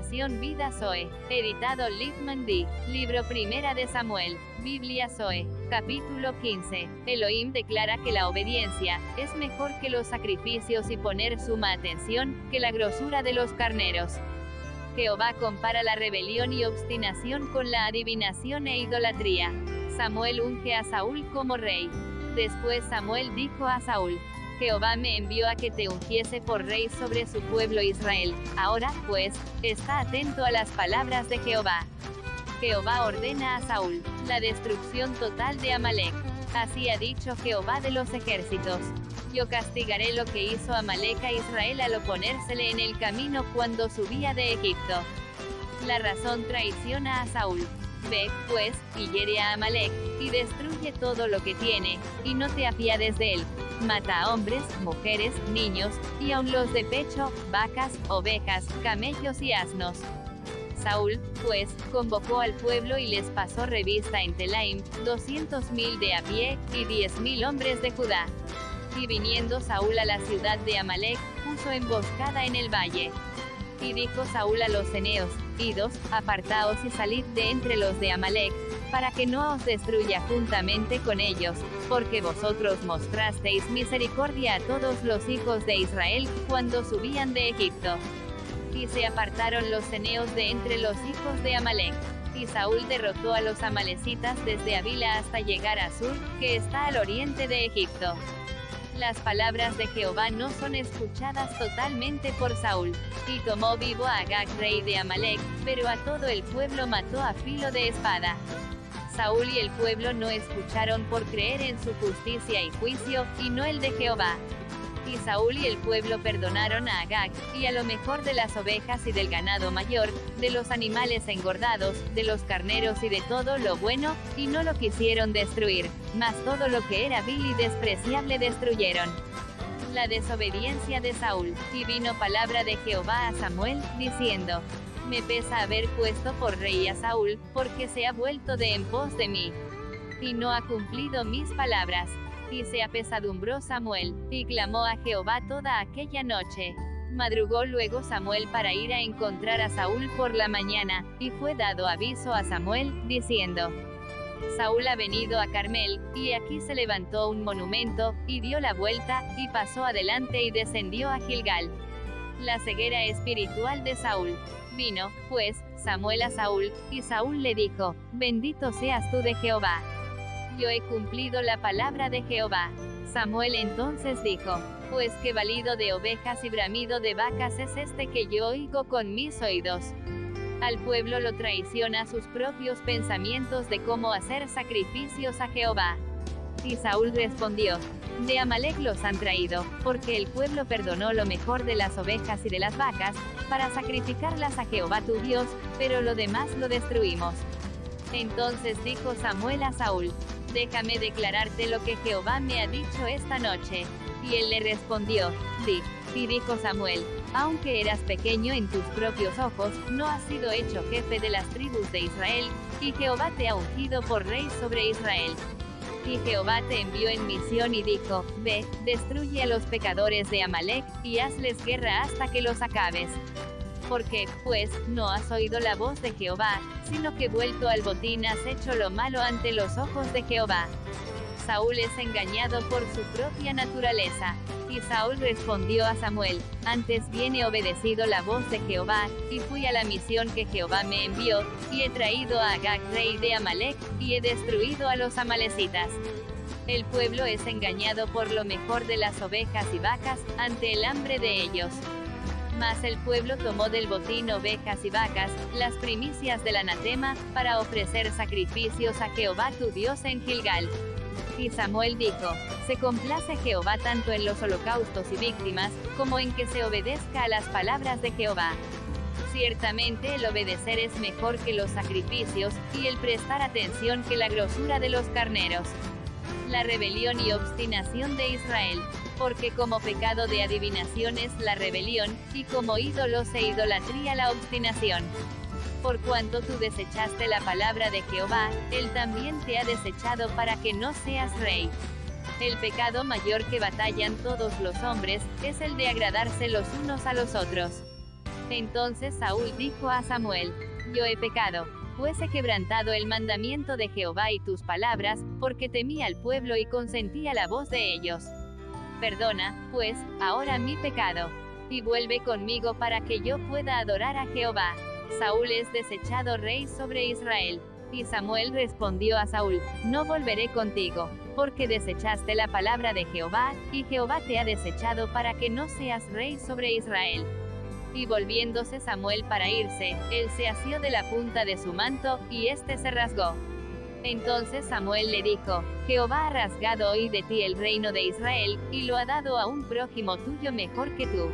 Vida Zoe, editado Liefman D. Libro Primera de Samuel, Biblia Zoe, capítulo 15. Elohim declara que la obediencia es mejor que los sacrificios y poner suma atención que la grosura de los carneros. Jehová compara la rebelión y obstinación con la adivinación e idolatría. Samuel unge a Saúl como rey. Después Samuel dijo a Saúl, Jehová me envió a que te ungiese por rey sobre su pueblo Israel. Ahora, pues, está atento a las palabras de Jehová. Jehová ordena a Saúl la destrucción total de Amalek. Así ha dicho Jehová de los ejércitos. Yo castigaré lo que hizo Amalek a Israel al oponérsele en el camino cuando subía de Egipto. La razón traiciona a Saúl. Ve, pues, y hiere a Amalek, y destruye todo lo que tiene, y no te apiades de él. Mata a hombres, mujeres, niños, y aun los de pecho, vacas, ovejas, camellos y asnos. Saúl, pues, convocó al pueblo y les pasó revista en Telaim, doscientos mil de a pie, y diez mil hombres de Judá. Y viniendo Saúl a la ciudad de Amalek, puso emboscada en el valle. Y dijo Saúl a los eneos, Idos, apartaos y salid de entre los de Amalek, para que no os destruya juntamente con ellos, porque vosotros mostrasteis misericordia a todos los hijos de Israel, cuando subían de Egipto. Y se apartaron los ceneos de entre los hijos de Amalek. Y Saúl derrotó a los amalecitas desde Avila hasta llegar a Sur, que está al oriente de Egipto. Las palabras de Jehová no son escuchadas totalmente por Saúl. Y tomó vivo a Agag rey de Amalek, pero a todo el pueblo mató a filo de espada. Saúl y el pueblo no escucharon por creer en su justicia y juicio, y no el de Jehová. Y Saúl y el pueblo perdonaron a Agag, y a lo mejor de las ovejas y del ganado mayor, de los animales engordados, de los carneros y de todo lo bueno, y no lo quisieron destruir, mas todo lo que era vil y despreciable destruyeron. La desobediencia de Saúl, y vino palabra de Jehová a Samuel, diciendo, me pesa haber puesto por rey a Saúl, porque se ha vuelto de en pos de mí. Y no ha cumplido mis palabras. Y se apesadumbró Samuel, y clamó a Jehová toda aquella noche. Madrugó luego Samuel para ir a encontrar a Saúl por la mañana, y fue dado aviso a Samuel, diciendo, Saúl ha venido a Carmel, y aquí se levantó un monumento, y dio la vuelta, y pasó adelante y descendió a Gilgal. La ceguera espiritual de Saúl. Vino, pues, Samuel a Saúl, y Saúl le dijo, Bendito seas tú de Jehová. Yo he cumplido la palabra de Jehová. Samuel entonces dijo, Pues qué valido de ovejas y bramido de vacas es este que yo oigo con mis oídos. Al pueblo lo traiciona sus propios pensamientos de cómo hacer sacrificios a Jehová. Y Saúl respondió, de Amalek los han traído, porque el pueblo perdonó lo mejor de las ovejas y de las vacas, para sacrificarlas a Jehová tu Dios, pero lo demás lo destruimos. Entonces dijo Samuel a Saúl, déjame declararte lo que Jehová me ha dicho esta noche. Y él le respondió, di, y dijo Samuel, aunque eras pequeño en tus propios ojos, no has sido hecho jefe de las tribus de Israel, y Jehová te ha ungido por rey sobre Israel. Y Jehová te envió en misión y dijo, Ve, destruye a los pecadores de Amalek, y hazles guerra hasta que los acabes. Porque, pues, no has oído la voz de Jehová, sino que vuelto al botín has hecho lo malo ante los ojos de Jehová. Saúl es engañado por su propia naturaleza. Y Saúl respondió a Samuel, antes bien obedecido la voz de Jehová, y fui a la misión que Jehová me envió, y he traído a Agag rey de Amalek, y he destruido a los amalecitas. El pueblo es engañado por lo mejor de las ovejas y vacas, ante el hambre de ellos. Mas el pueblo tomó del botín ovejas y vacas, las primicias del anatema, para ofrecer sacrificios a Jehová tu Dios en Gilgal. Y Samuel dijo, se complace Jehová tanto en los holocaustos y víctimas, como en que se obedezca a las palabras de Jehová. Ciertamente el obedecer es mejor que los sacrificios, y el prestar atención que la grosura de los carneros. La rebelión y obstinación de Israel. Porque como pecado de adivinación es la rebelión, y como ídolos e idolatría la obstinación. Por cuanto tú desechaste la palabra de Jehová, él también te ha desechado para que no seas rey. El pecado mayor que batallan todos los hombres, es el de agradarse los unos a los otros. Entonces Saúl dijo a Samuel, Yo he pecado, he quebrantado el mandamiento de Jehová y tus palabras, porque temí al pueblo y consentí a la voz de ellos. Perdona, pues, ahora mi pecado. Y vuelve conmigo para que yo pueda adorar a Jehová. Saúl es desechado rey sobre Israel. Y Samuel respondió a Saúl, No volveré contigo, porque desechaste la palabra de Jehová, y Jehová te ha desechado para que no seas rey sobre Israel. Y volviéndose Samuel para irse, él se asió de la punta de su manto, y éste se rasgó. Entonces Samuel le dijo, Jehová ha rasgado hoy de ti el reino de Israel, y lo ha dado a un prójimo tuyo mejor que tú.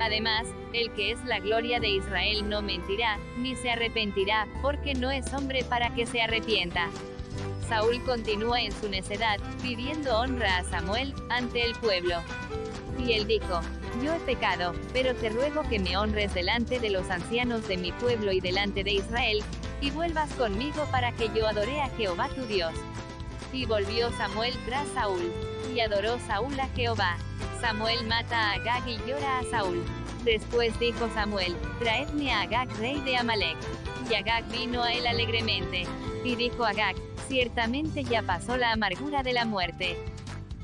Además, el que es la gloria de Israel no mentirá, ni se arrepentirá, porque no es hombre para que se arrepienta. Saúl continúa en su necedad, pidiendo honra a Samuel, ante el pueblo. Y él dijo, Yo he pecado, pero te ruego que me honres delante de los ancianos de mi pueblo y delante de Israel, y vuelvas conmigo para que yo adore a Jehová tu Dios. Y volvió Samuel tras Saúl, y adoró Saúl a Jehová. Samuel mata a Agag y llora a Saúl. Después dijo Samuel, traedme a Agag rey de Amalek. Y Agag vino a él alegremente. Y dijo Agag, ciertamente ya pasó la amargura de la muerte.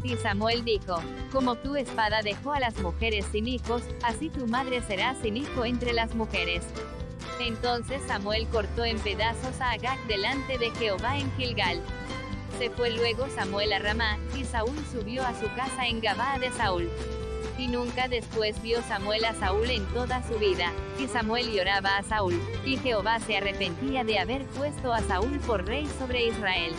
Y Samuel dijo, como tu espada dejó a las mujeres sin hijos, así tu madre será sin hijo entre las mujeres. Entonces Samuel cortó en pedazos a Agag delante de Jehová en Gilgal. Se fue luego Samuel a Ramá, y Saúl subió a su casa en Gabaa de Saúl. Y nunca después vio Samuel a Saúl en toda su vida, y Samuel lloraba a Saúl, y Jehová se arrepentía de haber puesto a Saúl por rey sobre Israel.